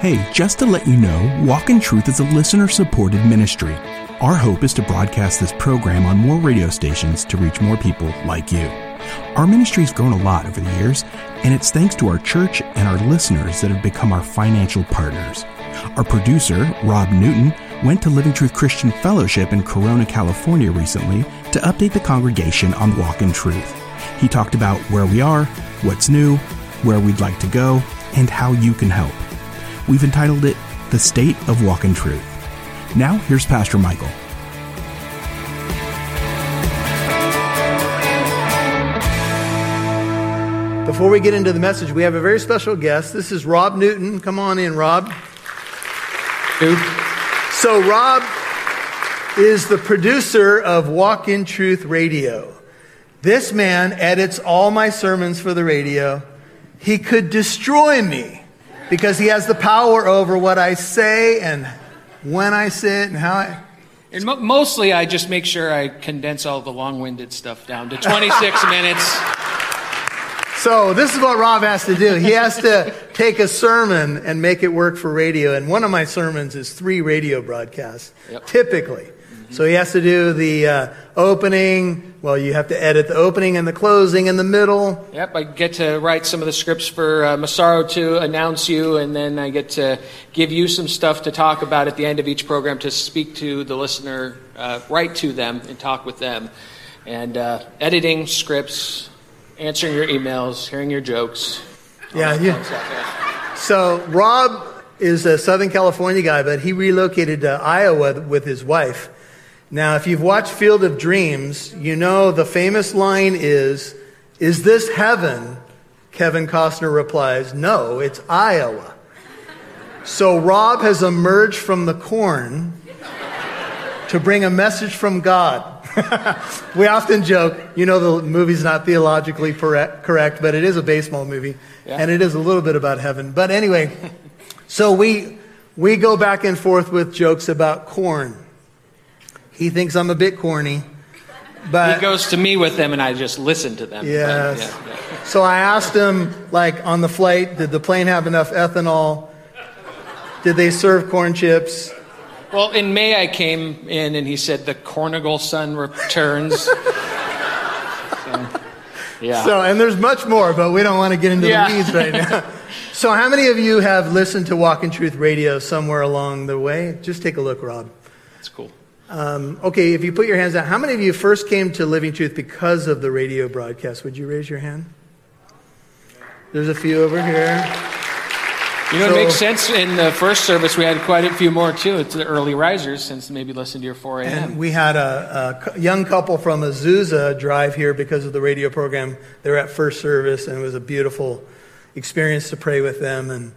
Hey, just to let you know, Walk in Truth is a listener supported ministry. Our hope is to broadcast this program on more radio stations to reach more people like you. Our ministry's grown a lot over the years, and it's thanks to our church and our listeners that have become our financial partners. Our producer, Rob Newton, went to Living Truth Christian Fellowship in Corona, California recently to update the congregation on Walk in Truth. He talked about where we are, what's new, where we'd like to go, and how you can help. We've entitled it The State of Walk in Truth. Now, here's Pastor Michael. Before we get into the message, we have a very special guest. This is Rob Newton. Come on in, Rob. So, Rob is the producer of Walk in Truth Radio. This man edits all my sermons for the radio. He could destroy me because he has the power over what I say and when I say it and how I. And mo- mostly, I just make sure I condense all the long-winded stuff down to 26 minutes. So this is what Rob has to do. He has to take a sermon and make it work for radio. And one of my sermons is three radio broadcasts, Yep. typically. So he has to do the uh, opening. Well, you have to edit the opening and the closing and the middle. Yep, I get to write some of the scripts for uh, to announce you, and then I get to give you some stuff to talk about at the end of each program to speak to the listener, uh, write to them, and talk with them. And uh, editing scripts, answering your emails, hearing your jokes. Yeah, you- stuff, yeah. So Rob is a Southern California guy, but he relocated to Iowa with his wife. Now, if you've watched Field of Dreams, you know the famous line is, Is this heaven? Kevin Costner replies, No, it's Iowa. So Rob has emerged from the corn to bring a message from God. we often joke, you know, the movie's not theologically correct, but it is a baseball movie, Yeah. and it is a little bit about heaven. But anyway, so we we go back and forth with jokes about corn. He thinks I'm a bit corny, but He goes to me with them, and I just listen to them. But, Yes. yeah, yeah. so I asked him, like on the flight, did the plane have enough ethanol? Did they serve corn chips? Well, in May I came in and he said the Cornigal son returns. So, yeah. So, and there's much more, but we don't want to get into Yeah. the weeds right now. so, how many of you have listened to Walk in Truth Radio somewhere along the way? Just take a look, Rob. That's cool. Um, okay, if you put your hands out, how many of you first came to Living Truth because of the radio broadcast? Would you raise your hand? There's a few over here. You know, So- it makes sense. In the first service, we had quite a few more too. It's the early risers, since maybe listened to your 4 a.m. And we had a, a young couple from Azusa drive here because of the radio program. They were at first service, and it was a beautiful experience to pray with them. And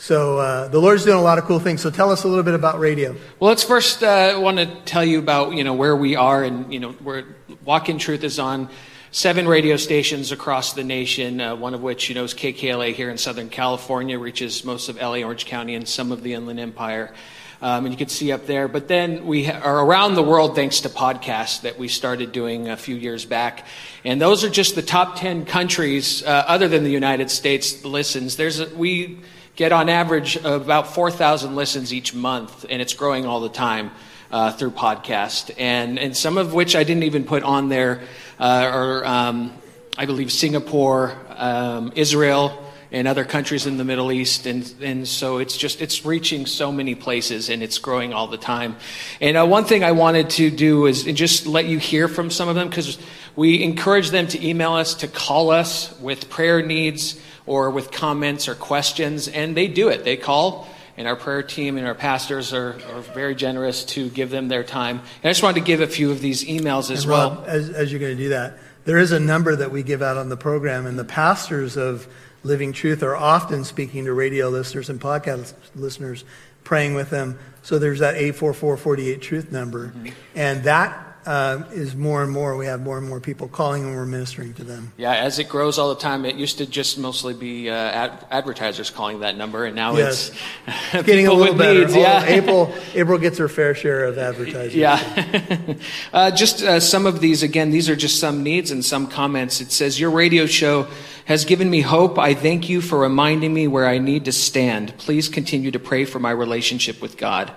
so uh, the Lord's doing a lot of cool things. So tell us a little bit about radio. Well, let's first uh, want to tell you about you know where we are, and you know where Walk in Truth is on seven radio stations across the nation. Uh, one of which you know is KKLA here in Southern California, reaches most of LA, Orange County, and some of the Inland Empire. Um, and you can see up there. But then we are around the world thanks to podcasts that we started doing a few years back. And those are just the top 10 countries, uh, other than the United States, listens. There's a, we get on average about 4,000 listens each month, and it's growing all the time. Uh, through podcast, and and some of which I didn't even put on there uh, are um, I believe Singapore, um, Israel, and other countries in the Middle East, and and so it's just it's reaching so many places, and it's growing all the time. And uh, one thing I wanted to do is just let you hear from some of them because we encourage them to email us, to call us with prayer needs or with comments or questions, and they do it. They call. And our prayer team and our pastors are, are very generous to give them their time. And I just wanted to give a few of these emails as And well. As, as you're going to do that, there is a number that we give out on the program, and the pastors of Living Truth are often speaking to radio listeners and podcast listeners, praying with them. So there's that 844-48 truth number, Mm-hmm. and that uh, is more and more. We have more and more people calling, and we're ministering to them. Yeah, as it grows all the time, it used to just mostly be uh, ad- advertisers calling that number, and now Yes. it's Getting a people little with better. needs. Yeah, April, April gets her fair share of advertising. yeah. uh, just uh, some of these again. These are just some needs and some comments. It says your radio show has given me hope. I thank you for reminding me where I need to stand. Please continue to pray for my relationship with God.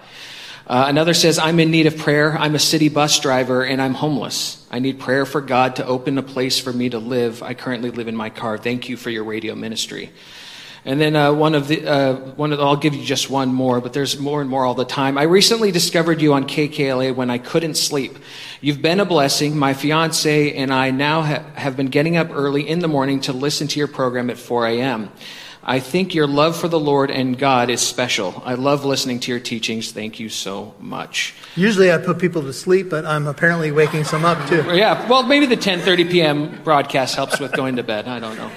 Uh, another says, I'm in need of prayer. I'm a city bus driver and I'm homeless. I need prayer for God to open a place for me to live. I currently live in my car. Thank you for your radio ministry. And then uh, one of the uh, one of the, I'll give you just one more, but there's more and more all the time. I recently discovered you on KKLA when I couldn't sleep. You've been a blessing. My fiance and I now ha- have been getting up early in the morning to listen to your program at 4 a.m. I think your love for the Lord and God is special. I love listening to your teachings. Thank you so much. Usually I put people to sleep, but I'm apparently waking some up too. Yeah, well, maybe the 10:30 p.m. broadcast helps with going to bed. I don't know.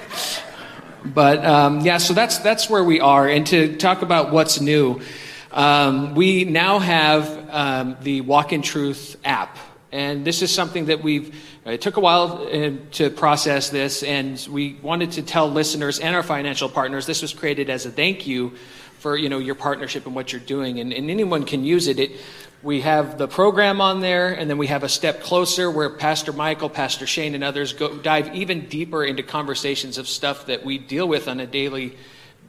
But um, yeah, so that's that's where we are. And to talk about what's new, um, we now have um, the Walk in Truth app, and this is something that we've. It took a while uh, to process this, and we wanted to tell listeners and our financial partners this was created as a thank you for you know your partnership and what you're doing, and, and anyone can use it. It we have the program on there, and then we have a step closer where Pastor Michael, Pastor Shane, and others go dive even deeper into conversations of stuff that we deal with on a daily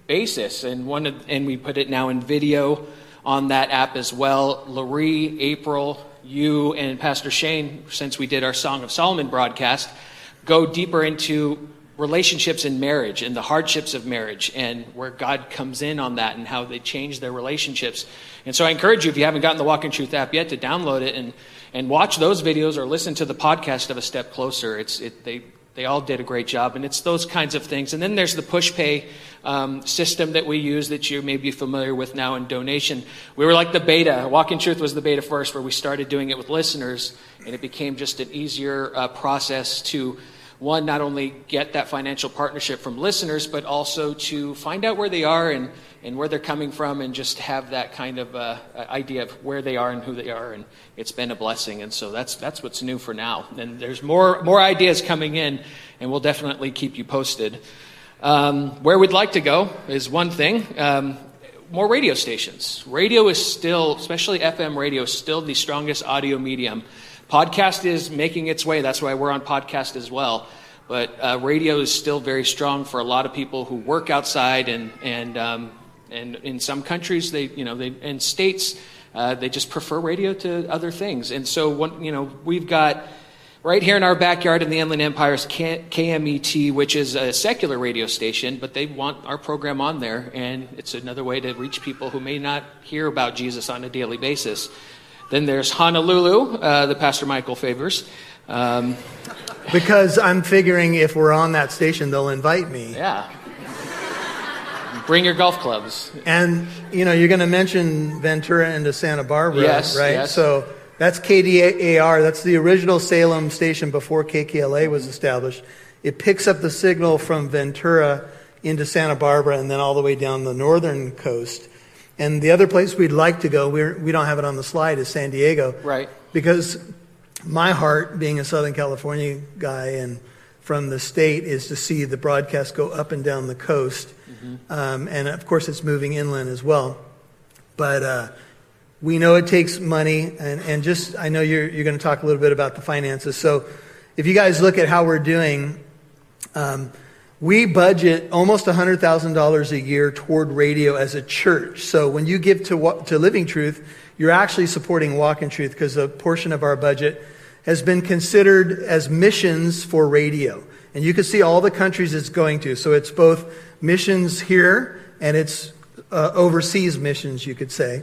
basis. And one, of, and we put it now in video on that app as well. Laurie, April, you, and Pastor Shane, since we did our Song of Solomon broadcast, go deeper into relationships in marriage and the hardships of marriage and where God comes in on that and how they change their relationships. And so I encourage you, if you haven't gotten the Walk in Truth app yet, to download it and, and watch those videos or listen to the podcast of A Step Closer. It's, it, they, they all did a great job, and it's those kinds of things. And then there's the Pushpay um, system that we use that you may be familiar with now in donation. We were like the beta. Walk in Truth was the beta first, where we started doing it with listeners, and it became just an easier uh, process to one, not only get that financial partnership from listeners, but also to find out where they are and, and where they're coming from and just have that kind of uh, idea of where they are and who they are. And it's been a blessing. And so that's, that's what's new for now. And there's more, more ideas coming in, and we'll definitely keep you posted. Um, where we'd like to go is one thing. Um, more radio stations. Radio is still, especially FM radio, still the strongest audio medium. Podcast is making its way. That's why we're on podcast as well. But uh, radio is still very strong for a lot of people who work outside, and and um, and in some countries, they you know they and states uh, they just prefer radio to other things. And so you know we've got right here in our backyard in the Inland Empire is KMET, which is a secular radio station, but they want our program on there, and it's another way to reach people who may not hear about Jesus on a daily basis. Then there's Honolulu, uh, the Pastor Michael favors. Um, because I'm figuring if we're on that station, they'll invite me. Yeah. Bring your golf clubs. And, you know, you're going to mention Ventura into Santa Barbara, yes, right? Yes. So that's KDAR. That's the original Salem station before KKLA was established. It picks up the signal from Ventura into Santa Barbara and then all the way down the northern coast. And the other place we'd like to go, we're, we don't have it on the slide, is San Diego. Right. Because my heart, being a Southern California guy and from the state, is to see the broadcast go up and down the coast. Mm-hmm. Um, and of course, it's moving inland as well. But uh, we know it takes money, and, and just I know you're, you're going to talk a little bit about the finances. So if you guys look at how we're doing, um, we budget almost $100,000 a year toward radio as a church. So when you give to, to Living Truth, you're actually supporting Walk in Truth because a portion of our budget has been considered as missions for radio. And you can see all the countries it's going to. So it's both missions here and it's uh, overseas missions, you could say.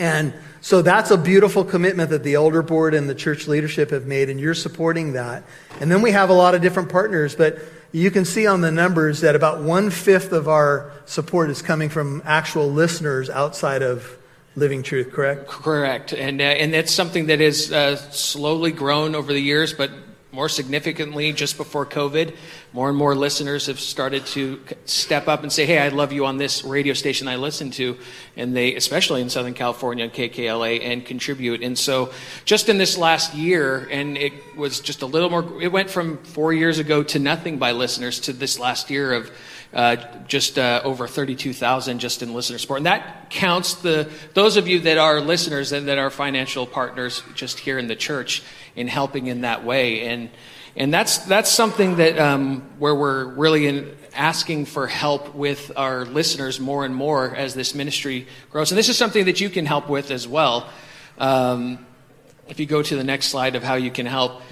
And so that's a beautiful commitment that the elder board and the church leadership have made, and you're supporting that. And then we have a lot of different partners, but you can see on the numbers that about one fifth of our support is coming from actual listeners outside of Living Truth, correct? Correct. And, uh, and that's something that has uh, slowly grown over the years, but more significantly, just before COVID, more and more listeners have started to step up and say, "Hey, I love you on this radio station I listen to," and they, especially in Southern California and KKLA, and contribute. And so, just in this last year, and it was just a little more. It went from four years ago to nothing by listeners to this last year of uh, just uh, over 32,000 just in listener support. And that counts the those of you that are listeners and that are financial partners just here in the church in helping in that way. And And that's, that's something that um, where we're really in, asking for help with our listeners more and more as this ministry grows. And this is something that you can help with as well. Um, if you go to the next slide of how you can help,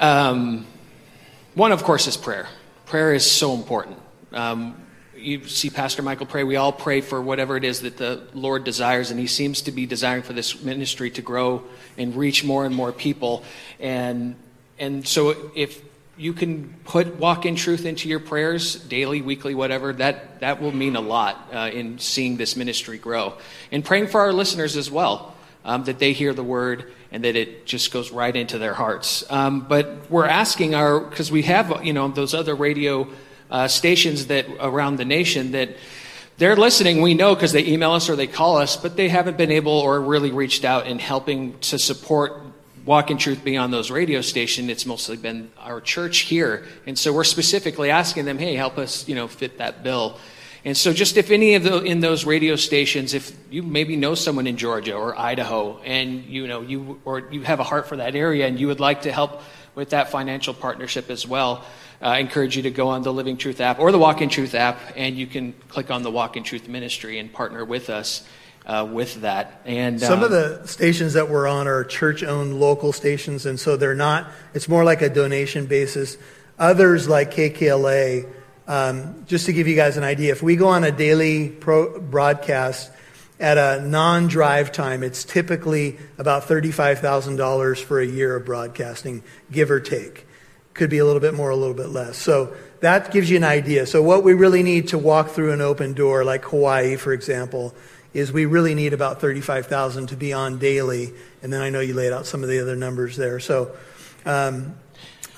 um, one, of course, is prayer. Prayer is so important. You see Pastor Michael pray. We all pray for whatever it is that the Lord desires, and He seems to be desiring for this ministry to grow and reach more and more people. And and so, if you can put walk in truth into your prayers daily, weekly, whatever, that that will mean a lot uh, in seeing this ministry grow. And praying for our listeners as well, um, that they hear the word and that it just goes right into their hearts. Um, but we're asking our because we have you know those other radio uh, stations that around the nation that they're listening, we know because they email us or they call us, but they haven't been able or really reached out in helping to support Walk in Truth beyond those radio stations. It's mostly been our church here. And so we're specifically asking them, hey, help us, you know, fit that bill. And so just if any of the in those radio stations, if you maybe know someone in Georgia or Idaho and you know you or you have a heart for that area and you would like to help with that financial partnership as well, I encourage you to go on the Living Truth app or the Walk in Truth app, and you can click on the Walk in Truth Ministry and partner with us. Uh, with that. And some um, of the stations that we're on are church-owned local stations, and so they're not. It's more like a donation basis. Others, like KKLA, um, just to give you guys an idea, if we go on a daily pro- broadcast at a non-drive time, it's typically about thirty-five thousand dollars for a year of broadcasting, give or take. Could be a little bit more, a little bit less. So that gives you an idea. So what we really need to walk through an open door, like Hawaii, for example, is we really need about 35,000 to be on daily. And then I know you laid out some of the other numbers there. So um,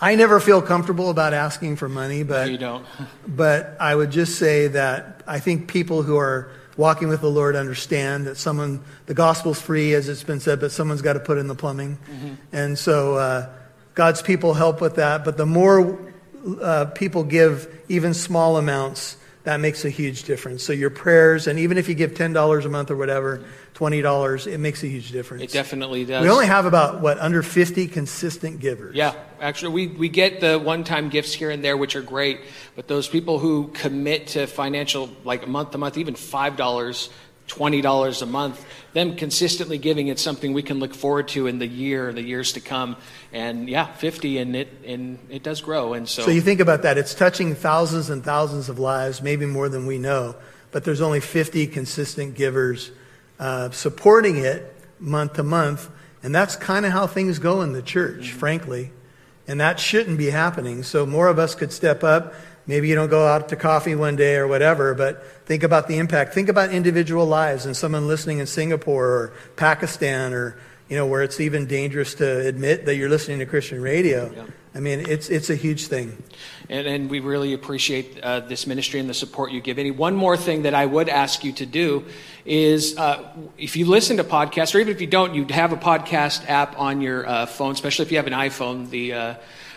I never feel comfortable about asking for money, but you don't. but I would just say that I think people who are walking with the Lord understand that someone the gospel's free, as it's been said, but someone's got to put in the plumbing, mm-hmm. and so. Uh, God's people help with that, but the more uh, people give even small amounts, that makes a huge difference. So your prayers, and even if you give $10 a month or whatever, $20, it makes a huge difference. It definitely does. We only have about, what, under 50 consistent givers. Yeah, actually, we, we get the one time gifts here and there, which are great, but those people who commit to financial, like month to month, even $5, $20 a month, them consistently giving it something we can look forward to in the year, the years to come. And yeah, 50 and it, and it does grow. And so. So you think about that. It's touching thousands and thousands of lives, maybe more than we know, but there's only 50 consistent givers uh, supporting it month to month. And that's kind of how things go in the church, mm-hmm. frankly. And that shouldn't be happening. So more of us could step up Maybe you don't go out to coffee one day or whatever, but think about the impact. Think about individual lives and someone listening in Singapore or Pakistan or, you know, where it's even dangerous to admit that you're listening to Christian radio. Yeah. I mean, it's, it's a huge thing. And, and we really appreciate uh, this ministry and the support you give. Any one more thing that I would ask you to do is uh, if you listen to podcasts, or even if you don't, you have a podcast app on your uh, phone, especially if you have an iPhone, the uh,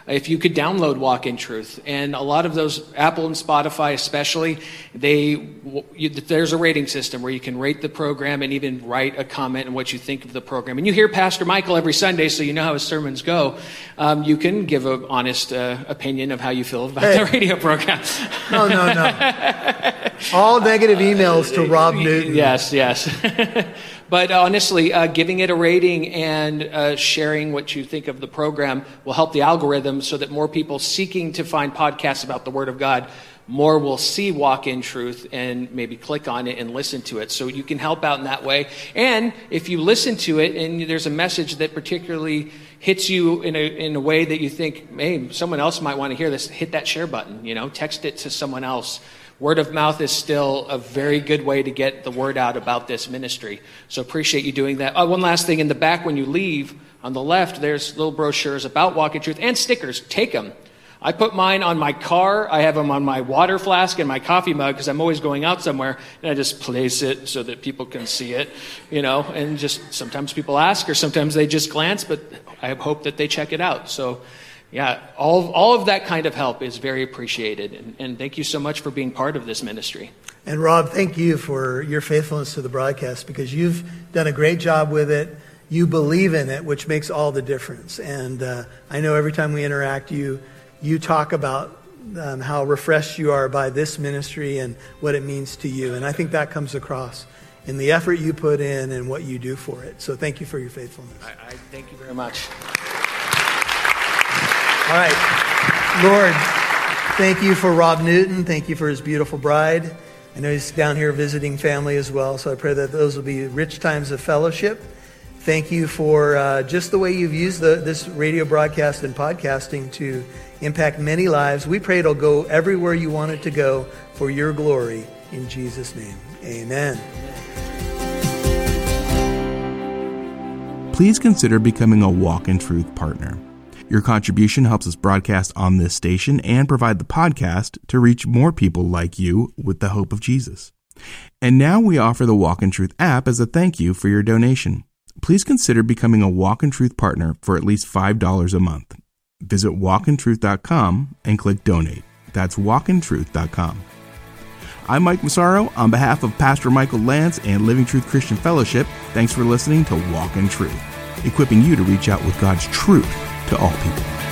if you could download Walk in Truth. And a lot of those, Apple and Spotify especially, they you, there's a rating system where you can rate the program and even write a comment on what you think of the program. And you hear Pastor Michael every Sunday, so you know how his sermons go. Um, you can give an honest uh, opinion of how you feel about hey. the radio program. no, no, no. All negative emails to Rob Newton. Yes, yes. But honestly, uh, giving it a rating and uh, sharing what you think of the program will help the algorithm so that more people seeking to find podcasts about the Word of God more will see Walk in Truth and maybe click on it and listen to it. So you can help out in that way. And if you listen to it and there's a message that particularly hits you in a, in a way that you think, hey, someone else might want to hear this, hit that share button, you know, text it to someone else. Word of mouth is still a very good way to get the word out about this ministry. So appreciate you doing that. Oh, one last thing in the back when you leave, on the left, there's little brochures about Walk in Truth and stickers. Take them. I put mine on my car. I have them on my water flask and my coffee mug because I'm always going out somewhere. And I just place it so that people can see it, you know. And just sometimes people ask or sometimes they just glance, but I hope that they check it out. So yeah, all, all of that kind of help is very appreciated. And, and thank you so much for being part of this ministry. And Rob, thank you for your faithfulness to the broadcast because you've done a great job with it. you believe in it, which makes all the difference. And uh, I know every time we interact, you you talk about um, how refreshed you are by this ministry and what it means to you. And I think that comes across in the effort you put in and what you do for it. So thank you for your faithfulness. I, I thank you very much. All right. Lord, thank you for Rob Newton. Thank you for his beautiful bride. I know he's down here visiting family as well, so I pray that those will be rich times of fellowship. Thank you for uh, just the way you've used the, this radio broadcast and podcasting to impact many lives. We pray it'll go everywhere you want it to go for your glory. In Jesus' name, amen. Please consider becoming a Walk in Truth partner. Your contribution helps us broadcast on this station and provide the podcast to reach more people like you with the hope of Jesus. And now we offer the Walk in Truth app as a thank you for your donation. Please consider becoming a Walk in Truth partner for at least $5 a month. Visit walkintruth.com and click donate. That's walkintruth.com. I'm Mike Massaro on behalf of Pastor Michael Lantz and Living Truth Christian Fellowship. Thanks for listening to Walk in Truth, equipping you to reach out with God's truth to all people.